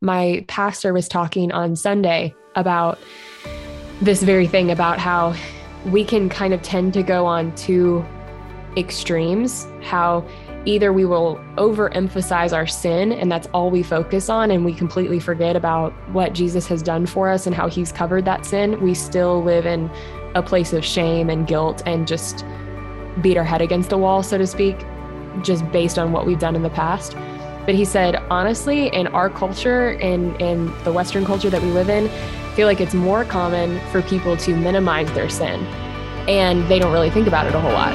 my pastor was talking on Sunday about this very thing about how we can kind of tend to go on two extremes, how either we will overemphasize our sin and that's all we focus on and we completely forget about what Jesus has done for us and how he's covered that sin. We still live in a place of shame and guilt and just beat our head against a wall, so to speak, just based on what we've done in the past. But he said, honestly, in our culture, in, in the Western culture that we live in, I feel like it's more common for people to minimize their sin. And they don't really think about it a whole lot.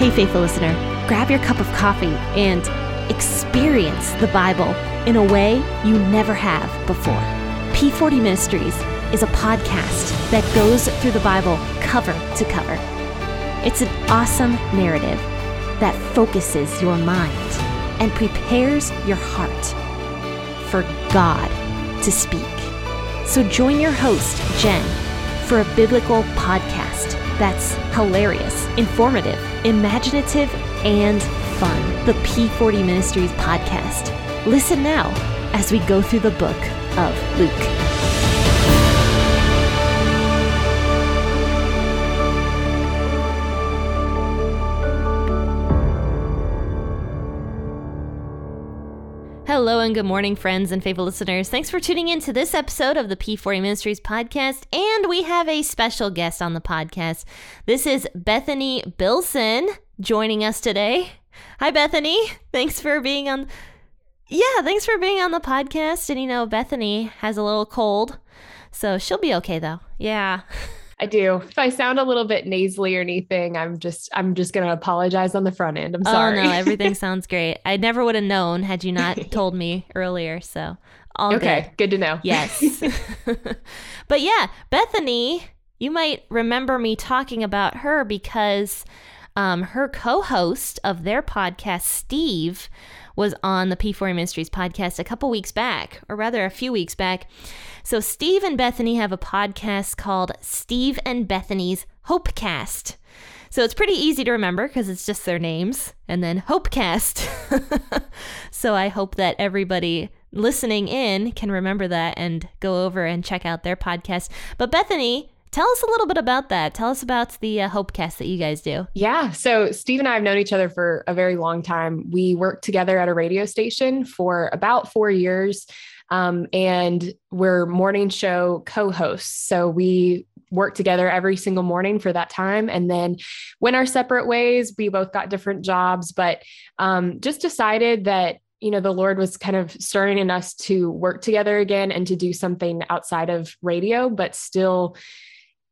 Hey, faithful listener, grab your cup of coffee and experience the Bible in a way you never have before. P40 Ministries is a podcast that goes through the Bible cover to cover. It's an awesome narrative that focuses your mind and prepares your heart for God to speak. So join your host, Jen, for a biblical podcast that's hilarious, informative, imaginative, and fun. The P40 Ministries podcast. Listen now as we go through the book of Luke. Hello and good morning, friends and faithful listeners. Thanks for tuning in to this episode of the P40 Ministries podcast. And we have a special guest on the podcast. This is Bethany Bilson joining us today. Hi, Bethany. Thanks for being on yeah, thanks for being on the podcast. And you know, Bethany has a little cold, so she'll be okay though. Yeah. I do. If I sound a little bit nasally or anything, I'm just I'm just gonna apologize on the front end. I'm sorry. Oh no, everything sounds great. I never would have known had you not told me earlier. So all okay, good. good to know. Yes. but yeah, Bethany, you might remember me talking about her because um, her co-host of their podcast, Steve, was on the P4 Ministries podcast a couple weeks back, or rather a few weeks back. So Steve and Bethany have a podcast called Steve and Bethany's Hopecast. So it's pretty easy to remember because it's just their names and then Hopecast. so I hope that everybody listening in can remember that and go over and check out their podcast. But Bethany, Tell us a little bit about that. Tell us about the uh, Hopecast that you guys do. Yeah. So, Steve and I have known each other for a very long time. We worked together at a radio station for about four years. Um, and we're morning show co hosts. So, we worked together every single morning for that time and then went our separate ways. We both got different jobs, but um, just decided that you know the lord was kind of stirring in us to work together again and to do something outside of radio but still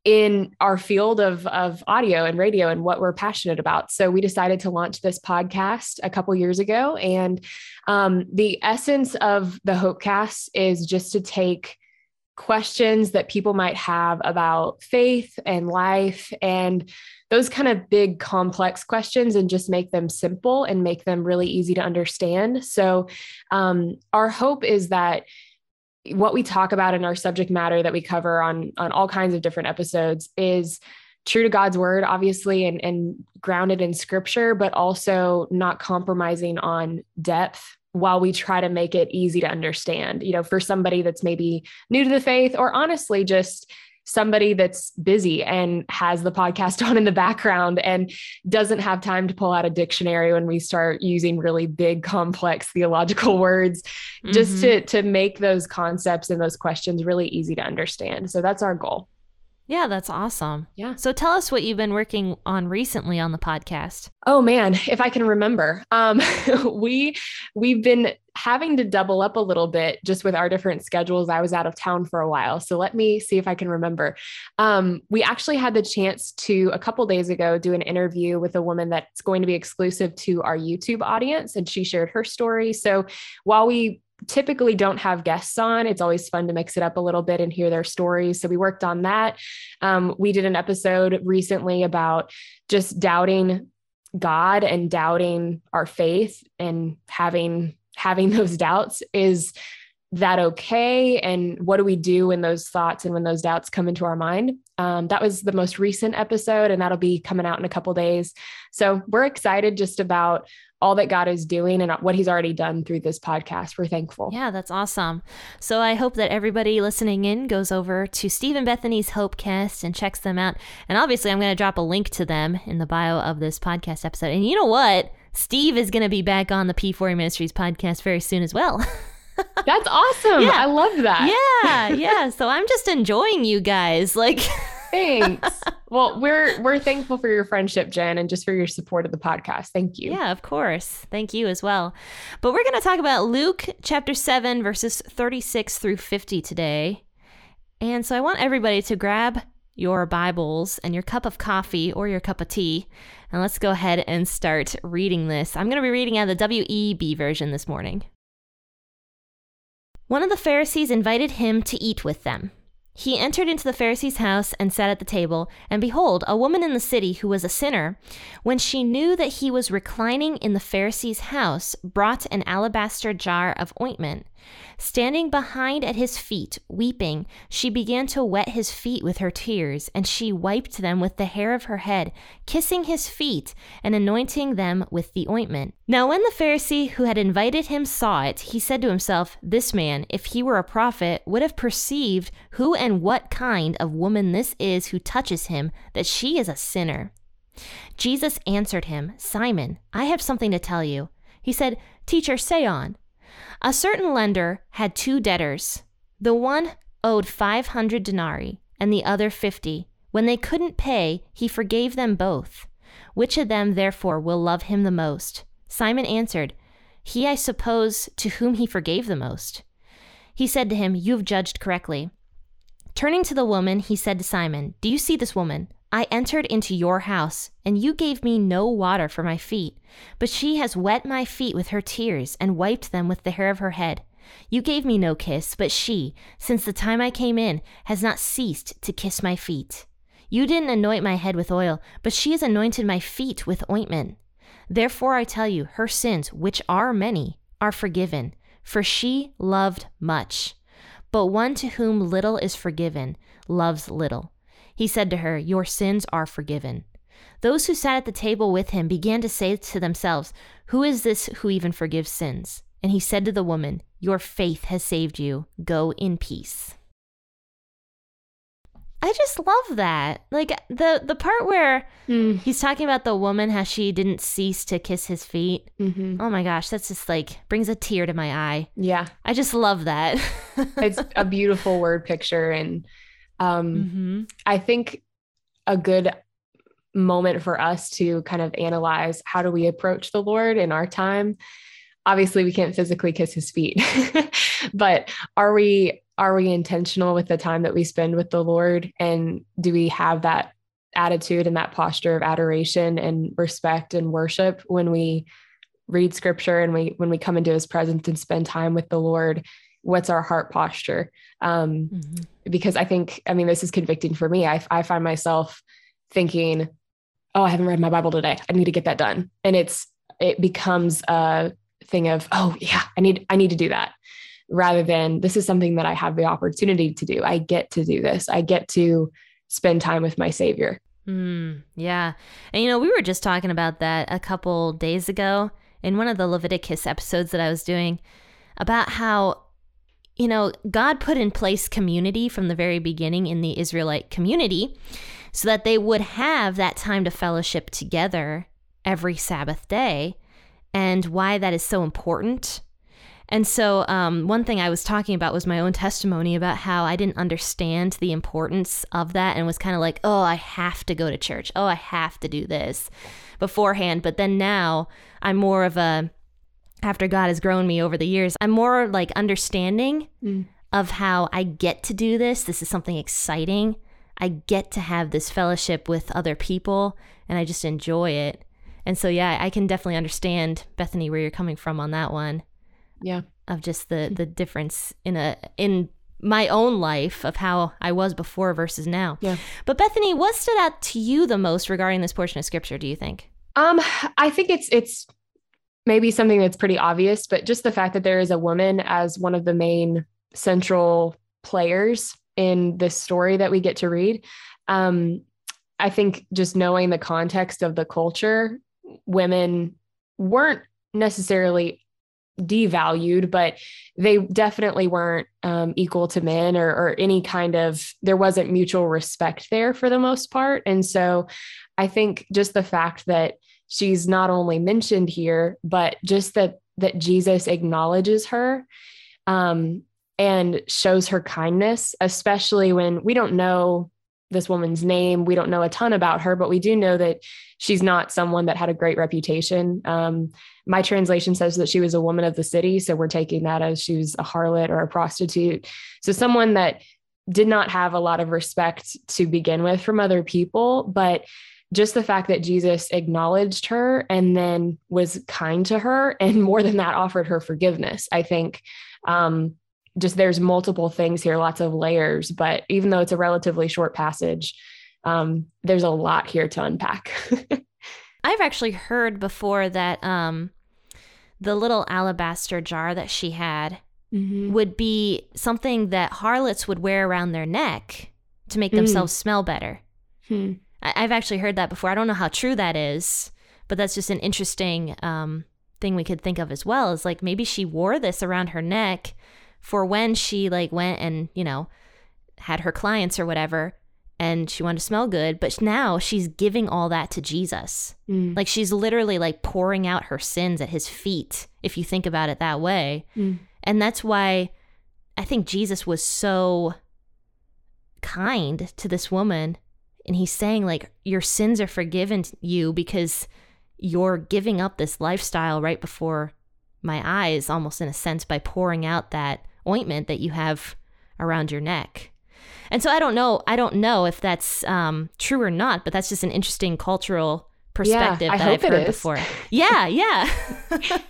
in our field of, of audio and radio and what we're passionate about. So we decided to launch this podcast a couple years ago. And um, the essence of the Hopecast is just to take questions that people might have about faith and life and those kind of big complex questions and just make them simple and make them really easy to understand. So um, our hope is that what we talk about in our subject matter that we cover on on all kinds of different episodes is true to God's word, obviously, and, and grounded in scripture, but also not compromising on depth while we try to make it easy to understand. You know, for somebody that's maybe new to the faith or honestly just somebody that's busy and has the podcast on in the background and doesn't have time to pull out a dictionary when we start using really big complex theological words mm-hmm. just to to make those concepts and those questions really easy to understand so that's our goal yeah, that's awesome. Yeah. So tell us what you've been working on recently on the podcast. Oh man, if I can remember. Um we we've been having to double up a little bit just with our different schedules. I was out of town for a while. So let me see if I can remember. Um, we actually had the chance to a couple days ago do an interview with a woman that's going to be exclusive to our YouTube audience and she shared her story. So while we typically don't have guests on. It's always fun to mix it up a little bit and hear their stories. So we worked on that. Um, we did an episode recently about just doubting God and doubting our faith and having having those doubts is that okay? And what do we do when those thoughts and when those doubts come into our mind? Um, that was the most recent episode, and that'll be coming out in a couple days. So we're excited just about all that God is doing and what He's already done through this podcast. We're thankful. Yeah, that's awesome. So I hope that everybody listening in goes over to Steve and Bethany's Hopecast and checks them out. And obviously, I'm going to drop a link to them in the bio of this podcast episode. And you know what? Steve is going to be back on the P4 Ministries podcast very soon as well. That's awesome. Yeah. I love that. Yeah, yeah. So I'm just enjoying you guys. Like Thanks. well, we're we're thankful for your friendship, Jen, and just for your support of the podcast. Thank you. Yeah, of course. Thank you as well. But we're going to talk about Luke chapter 7 verses 36 through 50 today. And so I want everybody to grab your Bibles and your cup of coffee or your cup of tea. And let's go ahead and start reading this. I'm going to be reading out of the WEB version this morning. One of the Pharisees invited him to eat with them. He entered into the Pharisee's house and sat at the table, and behold, a woman in the city who was a sinner, when she knew that he was reclining in the Pharisee's house, brought an alabaster jar of ointment. Standing behind at his feet, weeping, she began to wet his feet with her tears, and she wiped them with the hair of her head, kissing his feet and anointing them with the ointment. Now, when the Pharisee who had invited him saw it, he said to himself, This man, if he were a prophet, would have perceived who and what kind of woman this is who touches him, that she is a sinner. Jesus answered him, Simon, I have something to tell you. He said, Teacher, say on. A certain lender had two debtors. The one owed 500 denarii and the other 50. When they couldn't pay, he forgave them both. Which of them, therefore, will love him the most? Simon answered, He, I suppose, to whom he forgave the most. He said to him, You have judged correctly. Turning to the woman, he said to Simon, Do you see this woman? I entered into your house, and you gave me no water for my feet, but she has wet my feet with her tears and wiped them with the hair of her head. You gave me no kiss, but she, since the time I came in, has not ceased to kiss my feet. You didn't anoint my head with oil, but she has anointed my feet with ointment. Therefore I tell you, her sins, which are many, are forgiven, for she loved much. But one to whom little is forgiven loves little. He said to her, Your sins are forgiven. Those who sat at the table with him began to say to themselves, Who is this who even forgives sins? And he said to the woman, Your faith has saved you. Go in peace. I just love that. Like the the part where mm. he's talking about the woman how she didn't cease to kiss his feet. Mm-hmm. Oh my gosh, that's just like brings a tear to my eye. Yeah. I just love that. it's a beautiful word picture and um, mm-hmm. I think a good moment for us to kind of analyze how do we approach the Lord in our time. Obviously, we can't physically kiss his feet, but are we are we intentional with the time that we spend with the Lord and do we have that attitude and that posture of adoration and respect and worship when we read scripture and we when we come into his presence and spend time with the Lord what's our heart posture um, mm-hmm. Because i think i mean this is convicting for me. I, I find myself thinking oh i haven't read my bible today. I need to get that done. And it's it becomes a thing of oh yeah i need i need to do that rather than this is something that i have the opportunity to do. I get to do this. I get to spend time with my savior. Mm, yeah. And you know we were just talking about that a couple days ago in one of the leviticus episodes that i was doing about how you know, God put in place community from the very beginning in the Israelite community so that they would have that time to fellowship together every Sabbath day and why that is so important. And so, um, one thing I was talking about was my own testimony about how I didn't understand the importance of that and was kind of like, oh, I have to go to church. Oh, I have to do this beforehand. But then now I'm more of a, after God has grown me over the years, I'm more like understanding mm. of how I get to do this. This is something exciting. I get to have this fellowship with other people and I just enjoy it. And so yeah, I can definitely understand Bethany where you're coming from on that one. Yeah. Of just the the difference in a in my own life of how I was before versus now. Yeah. But Bethany, what stood out to you the most regarding this portion of scripture, do you think? Um, I think it's it's maybe something that's pretty obvious, but just the fact that there is a woman as one of the main central players in this story that we get to read. Um, I think just knowing the context of the culture, women weren't necessarily devalued, but they definitely weren't um, equal to men or, or any kind of, there wasn't mutual respect there for the most part. And so I think just the fact that she's not only mentioned here, but just that, that Jesus acknowledges her um, and shows her kindness, especially when we don't know this woman's name. We don't know a ton about her, but we do know that she's not someone that had a great reputation. Um, my translation says that she was a woman of the city. So we're taking that as she was a harlot or a prostitute. So someone that did not have a lot of respect to begin with from other people, but just the fact that Jesus acknowledged her and then was kind to her, and more than that, offered her forgiveness. I think um, just there's multiple things here, lots of layers, but even though it's a relatively short passage, um, there's a lot here to unpack. I've actually heard before that um, the little alabaster jar that she had mm-hmm. would be something that harlots would wear around their neck to make mm. themselves smell better. Hmm. I- have actually heard that before. I don't know how true that is, but that's just an interesting um, thing we could think of as well. Is like maybe she wore this around her neck for when she like went and, you know, had her clients or whatever and she wanted to smell good, but now she's giving all that to Jesus. Mm. Like she's literally like pouring out her sins at his feet, if you think about it that way. Mm. And that's why I think Jesus was so kind to this woman. And he's saying, like, your sins are forgiven you because you're giving up this lifestyle right before my eyes, almost in a sense, by pouring out that ointment that you have around your neck. And so I don't know, I don't know if that's um, true or not, but that's just an interesting cultural perspective yeah, that I've heard before. Yeah, yeah.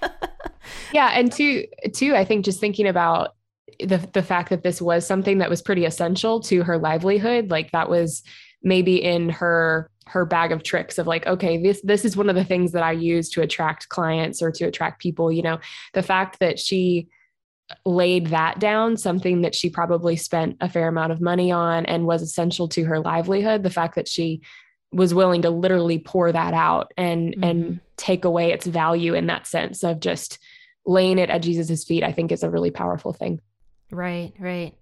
yeah, and two two I think just thinking about the the fact that this was something that was pretty essential to her livelihood, like that was maybe in her her bag of tricks of like okay this this is one of the things that I use to attract clients or to attract people, you know. The fact that she laid that down, something that she probably spent a fair amount of money on and was essential to her livelihood. The fact that she was willing to literally pour that out and mm-hmm. and take away its value in that sense of just laying it at Jesus's feet, I think is a really powerful thing. Right, right.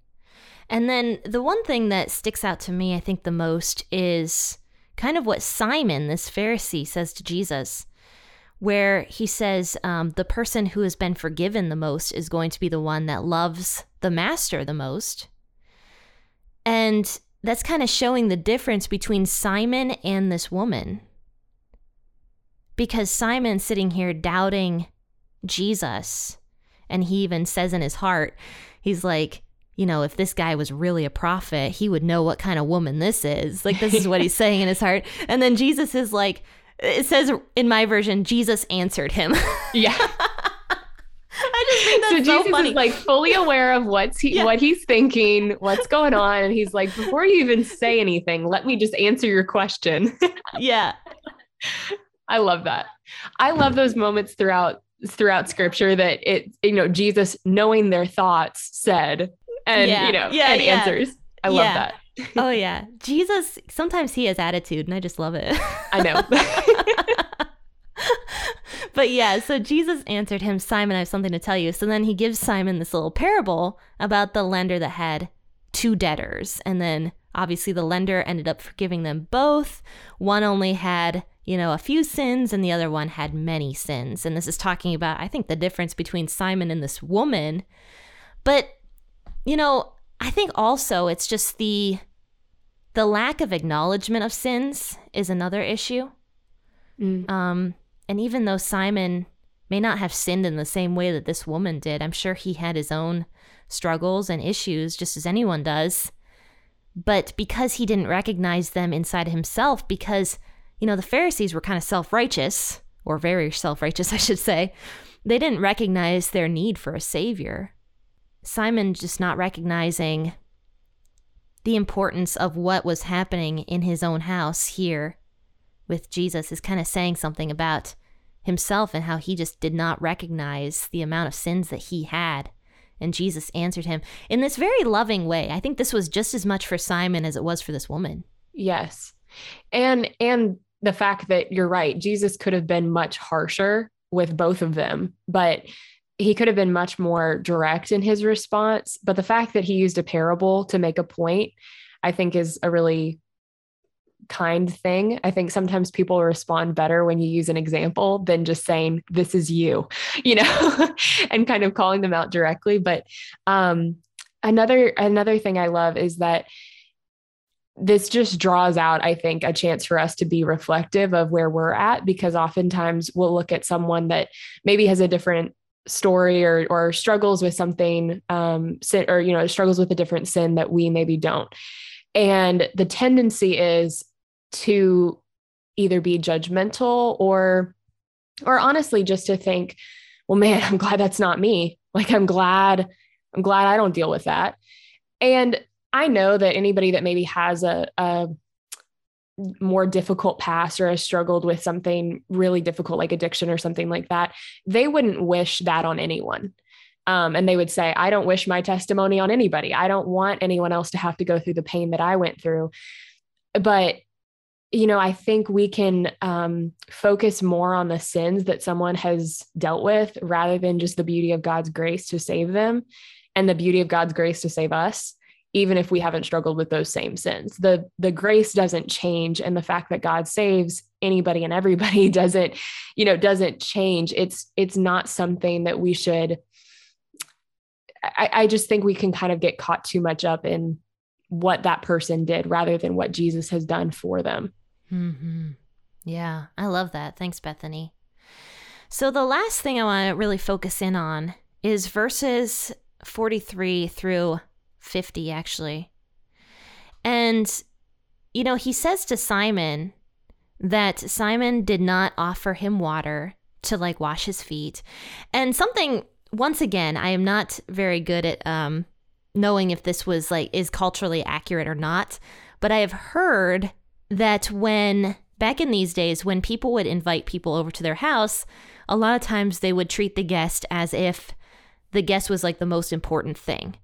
And then the one thing that sticks out to me, I think, the most is kind of what Simon, this Pharisee, says to Jesus where he says um, the person who has been forgiven the most is going to be the one that loves the master the most. And that's kind of showing the difference between Simon and this woman. Because Simon's sitting here doubting Jesus. And he even says in his heart, he's like, you know, if this guy was really a prophet, he would know what kind of woman this is. Like, this is what he's saying in his heart. And then Jesus is like, it says in my version, Jesus answered him. Yeah. I just think that's so, so Jesus funny. is like fully aware of what's he yeah. what he's thinking, what's going on, and he's like, before you even say anything, let me just answer your question. yeah. I love that. I love those moments throughout throughout scripture that it you know Jesus knowing their thoughts said and yeah. you know yeah, and answers. I love that oh yeah, Jesus. Sometimes he has attitude, and I just love it. I know. but yeah, so Jesus answered him, Simon, I have something to tell you. So then he gives Simon this little parable about the lender that had two debtors. And then obviously the lender ended up forgiving them both. One only had, you know, a few sins and the other one had many sins. And this is talking about, I think, the difference between Simon and this woman. But, you know, I think also it's just the the lack of acknowledgement of sins is another issue. Mm. Um, and even though Simon may not have sinned in the same way that this woman did, I'm sure he had his own struggles and issues, just as anyone does. But because he didn't recognize them inside himself, because, you know, the Pharisees were kind of self righteous, or very self righteous, I should say, they didn't recognize their need for a savior. Simon just not recognizing the importance of what was happening in his own house here with Jesus is kind of saying something about himself and how he just did not recognize the amount of sins that he had. And Jesus answered him in this very loving way. I think this was just as much for Simon as it was for this woman. Yes. And and the fact that you're right, Jesus could have been much harsher with both of them, but he could have been much more direct in his response. But the fact that he used a parable to make a point, I think is a really kind thing. I think sometimes people respond better when you use an example than just saying, this is you, you know, and kind of calling them out directly. But um, another another thing I love is that this just draws out, I think, a chance for us to be reflective of where we're at because oftentimes we'll look at someone that maybe has a different story or or struggles with something um sin or you know struggles with a different sin that we maybe don't. And the tendency is to either be judgmental or or honestly just to think well man i'm glad that's not me. Like i'm glad i'm glad i don't deal with that. And i know that anybody that maybe has a, a more difficult past or has struggled with something really difficult like addiction or something like that they wouldn't wish that on anyone. Um, and they would say i don't wish my testimony on anybody. I don't want anyone else to have to go through the pain that i went through. But you know, I think we can um, focus more on the sins that someone has dealt with rather than just the beauty of God's grace to save them and the beauty of God's grace to save us, even if we haven't struggled with those same sins. The the grace doesn't change, and the fact that God saves anybody and everybody doesn't, you know, doesn't change. It's it's not something that we should. I, I just think we can kind of get caught too much up in what that person did rather than what Jesus has done for them. Mm-hmm. Yeah, I love that. Thanks, Bethany. So, the last thing I want to really focus in on is verses 43 through 50, actually. And, you know, he says to Simon that Simon did not offer him water to like wash his feet. And something, once again, I am not very good at um, knowing if this was like is culturally accurate or not, but I have heard that when back in these days, when people would invite people over to their house, a lot of times they would treat the guest as if the guest was like the most important thing.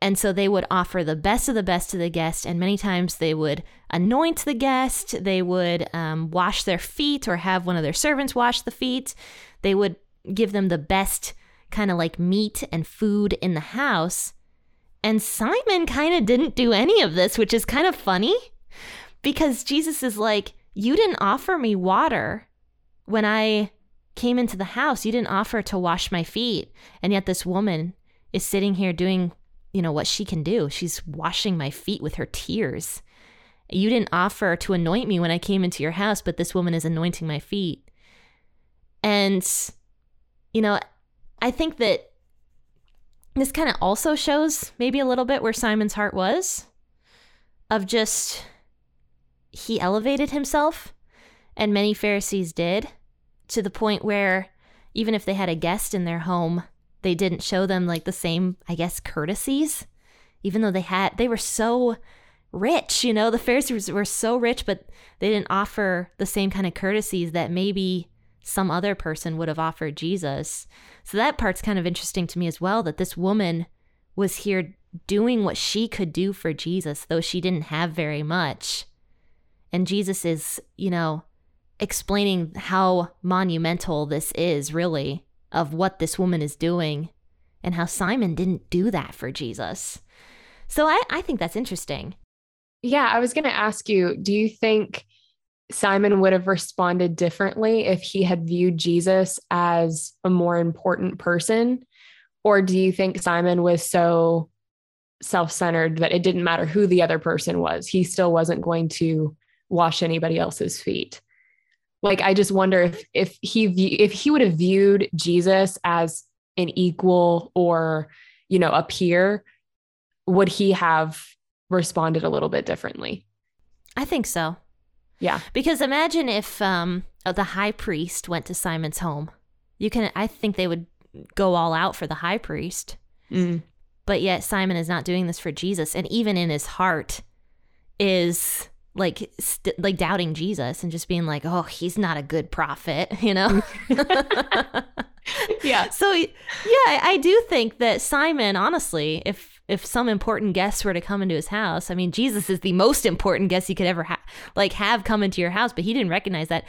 And so they would offer the best of the best to the guest. And many times they would anoint the guest. They would um, wash their feet or have one of their servants wash the feet. They would give them the best kind of like meat and food in the house. And Simon kind of didn't do any of this, which is kind of funny because Jesus is like, You didn't offer me water when I came into the house. You didn't offer to wash my feet. And yet this woman is sitting here doing, you know, what she can do. She's washing my feet with her tears. You didn't offer to anoint me when I came into your house, but this woman is anointing my feet. And, you know, I think that this kind of also shows maybe a little bit where Simon's heart was of just he elevated himself, and many Pharisees did, to the point where even if they had a guest in their home, they didn't show them like the same, I guess, courtesies, even though they had, they were so rich, you know, the Pharisees were so rich, but they didn't offer the same kind of courtesies that maybe some other person would have offered Jesus. So that part's kind of interesting to me as well that this woman was here doing what she could do for Jesus, though she didn't have very much. And Jesus is, you know, explaining how monumental this is, really, of what this woman is doing and how Simon didn't do that for Jesus. So I, I think that's interesting. Yeah, I was going to ask you do you think Simon would have responded differently if he had viewed Jesus as a more important person? Or do you think Simon was so self centered that it didn't matter who the other person was? He still wasn't going to wash anybody else's feet like i just wonder if if he if he would have viewed jesus as an equal or you know a peer would he have responded a little bit differently? I think so. Yeah. Because imagine if um the high priest went to simon's home. You can i think they would go all out for the high priest. Mm. but yet simon is not doing this for jesus and even in his heart is like st- like doubting Jesus and just being like, "Oh, he's not a good prophet," you know? yeah. So yeah, I do think that Simon, honestly, if if some important guests were to come into his house, I mean, Jesus is the most important guest he could ever have like have come into your house, but he didn't recognize that.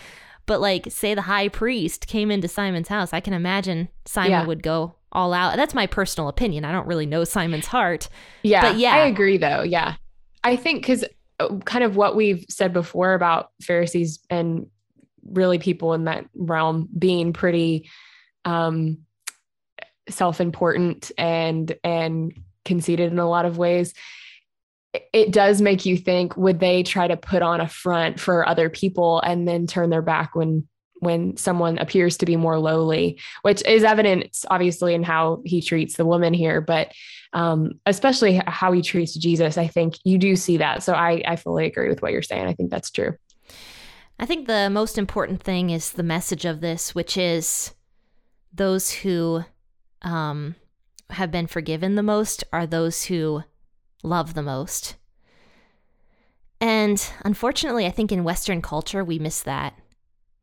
But like, say the high priest came into Simon's house, I can imagine Simon Yeah. would go all out. That's my personal opinion. I don't really know Simon's heart. Yeah. But yeah. I agree though. Yeah. I think because kind of what we've said before about Pharisees and really people in that realm being pretty um, self-important and and conceited in a lot of ways it- it does make you think would they try to put on a front for other people and then turn their back when when someone appears to be more lowly which is evident obviously in how he treats the woman here but um, especially how he treats jesus i think you do see that. So i i fully agree with what you're saying. I think that's true. I think the most important thing is the message of this, which is those who um, have been forgiven the most are those who love the most. And unfortunately, I think in Western culture, we miss that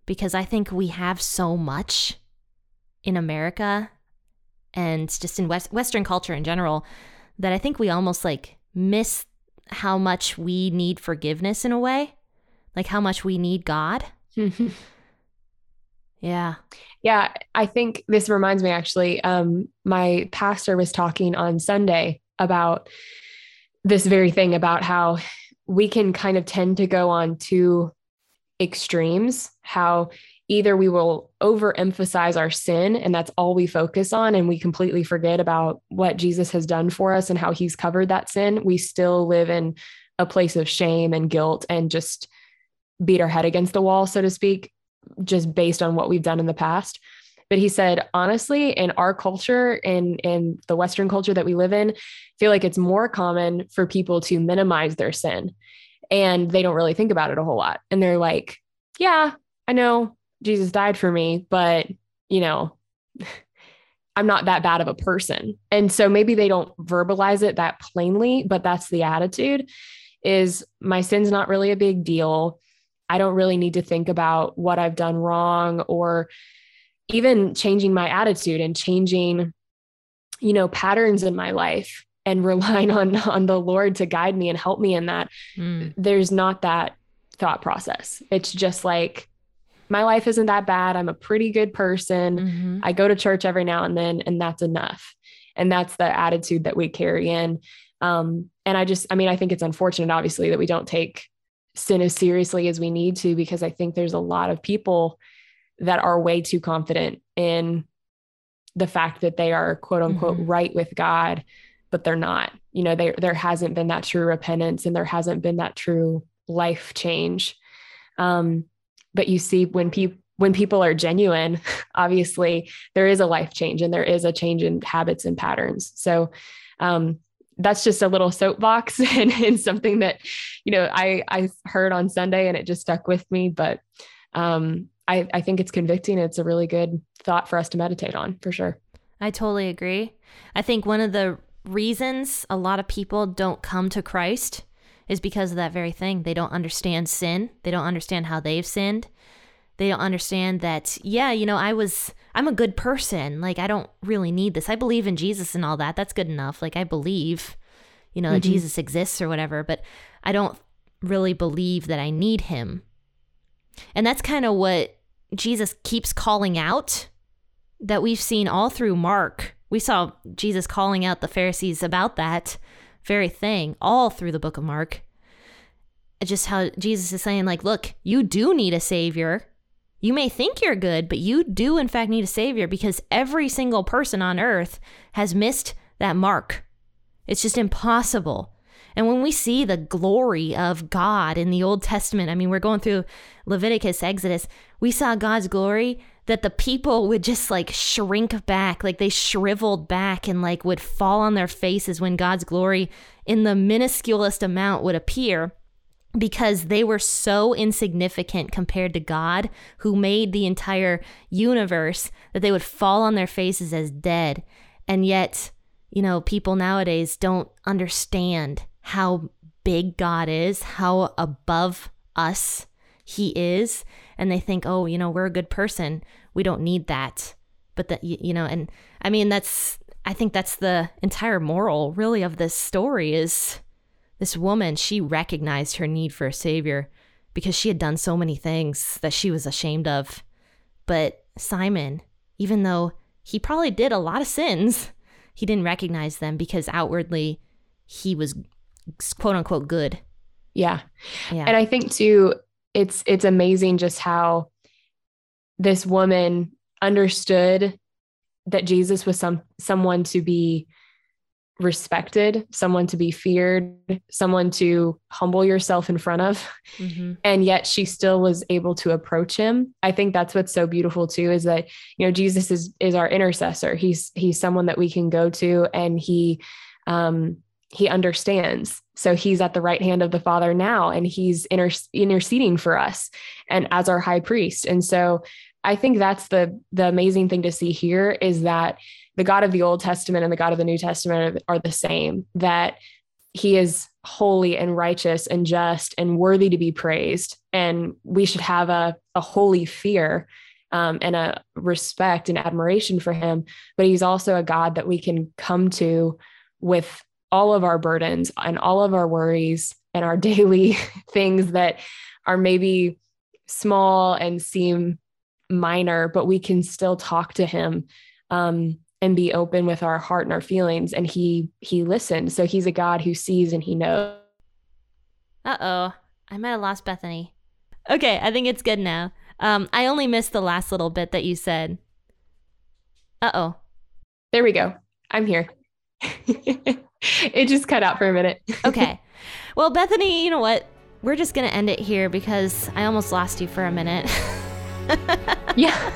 because I think we have so much in America and just in West- Western culture in general that I think we almost like miss how much we need forgiveness in a way, like how much we need God. Yeah. Yeah, I think this reminds me actually. Um, my pastor was talking on Sunday about this very thing about how we can kind of tend to go on two extremes, how either we will overemphasize our sin and that's all we focus on and we completely forget about what Jesus has done for us and how he's covered that sin. We still live in a place of shame and guilt and just beat our head against the wall, so to speak, just based on what we've done in the past. But he said, honestly, in our culture and in the Western culture that we live in, I feel like it's more common for people to minimize their sin and they don't really think about it a whole lot. And they're like, yeah, I know Jesus died for me, but you know, I'm not that bad of a person. And so maybe they don't verbalize it that plainly, but that's the attitude is my sin's not really a big deal. I don't really need to think about what I've done wrong or even changing my attitude and changing you know patterns in my life and relying on on the Lord to guide me and help me in that. Mm. There's not that thought process. It's just like my life isn't that bad. I'm a pretty good person. Mhm. I go to church every now and then, and that's enough. And that's the attitude that we carry in. Um, and I just, I mean, I think it's unfortunate, obviously, that we don't take sin as seriously as we need to, because I think there's a lot of people that are way too confident in the fact that they are quote unquote Mhm. right with God, but they're not. You know, there there hasn't been that true repentance and there hasn't been that true life change. Um, but you see when people when people are genuine, obviously there is a life change and there is a change in habits and patterns. So um, that's just a little soapbox and, and something that, you know, I, I heard on Sunday and it just stuck with me, but um, I, I think it's convicting. It's a really good thought for us to meditate on for sure. I totally agree. I think one of the reasons a lot of people don't come to Christ is because of that very thing. They don't understand sin. They don't understand how they've sinned. They don't understand that, yeah, you know, I was, I'm a good person. Like, I don't really need this. I believe in Jesus and all that. That's good enough. Like, I believe, you know, that Mhm. Jesus exists or whatever, but I don't really believe that I need him. And that's kind of what Jesus keeps calling out that we've seen all through Mark. We saw Jesus calling out the Pharisees about that very thing all through the book of Mark. Just how Jesus is saying, like, look, you do need a savior. You may think you're good, but you do, in fact, need a savior because every single person on earth has missed that mark. It's just impossible. And when we see the glory of God in the Old Testament, I mean, we're going through Leviticus, Exodus, we saw God's glory that the people would just like shrink back, like they shriveled back and like would fall on their faces when God's glory in the minusculest amount would appear because they were so insignificant compared to God who made the entire universe that they would fall on their faces as dead. And yet, you know, people nowadays don't understand how big God is, how above us he is, and they think, "Oh, you know, we're a good person. We don't need that." But that you know, and I mean, that's I think that's the entire moral really of this story is this woman, she recognized her need for a savior because she had done so many things that she was ashamed of. But Simon, even though he probably did a lot of sins, he didn't recognize them because outwardly he was quote unquote good. Yeah. yeah. And I think too it's it's amazing just how this woman understood that Jesus was some someone to be respected, someone to be feared, someone to humble yourself in front of. Mm-hmm. And yet she still was able to approach him. I think that's what's so beautiful too is that, you know, Jesus is is our intercessor. He's he's someone that we can go to and he um he understands. So he's at the right hand of the Father now and he's inter- interceding for us and as our high priest. And so I think that's the the amazing thing to see here is that the God of the Old Testament and the God of the New Testament are, are the same, that he is holy and righteous and just and worthy to be praised. And we should have a, a holy fear um, and a respect and admiration for him. But he's also a God that we can come to with all of our burdens and all of our worries and our daily things that are maybe small and seem minor, but we can still talk to him um, and be open with our heart and our feelings. And he he listened so he's a god who sees and he knows. Uh-oh. I might have lost bethany. Okay i think it's good now. Um i only missed the last little bit that you said. Uh-oh. There we go. I'm here it just cut out for a minute okay well bethany you know what we're just gonna end it here because i almost lost you for a minute yeah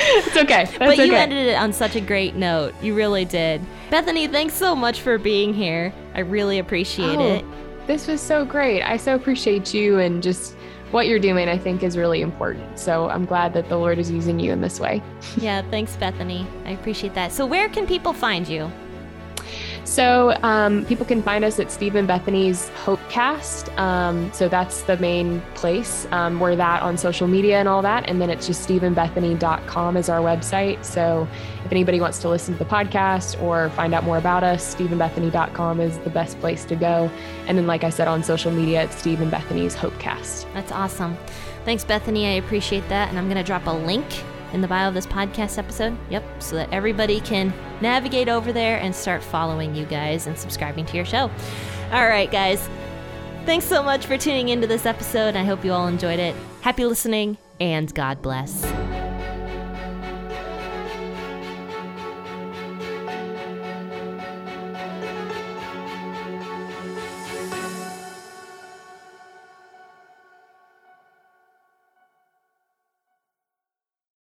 it's okay. That's but you okay. ended it on such a great note. You really did. Bethany, thanks so much for being here. I really appreciate oh, it. This was so great. I so appreciate you and just what you're doing, I think, is really important. So I'm glad that the Lord is using you in this way. yeah, thanks, Bethany. I appreciate that. So, where can people find you? So um, people can find us at Steve and Bethany's Hopecast. Um, so that's the main place. Um, we're that on social media and all that. And then it's just steveandbethany.com is our website. So if anybody wants to listen to the podcast or find out more about us, steveandbethany.com is the best place to go. And then, like I said, on social media, it's Steve and Bethany's Hopecast. That's awesome. Thanks, Bethany. I appreciate that. And I'm going to drop a link in the bio of this podcast episode. Yep, so that everybody can navigate over there and start following you guys and subscribing to your show. All right, guys. Thanks so much for tuning into this episode. I hope you all enjoyed it. Happy listening and God bless.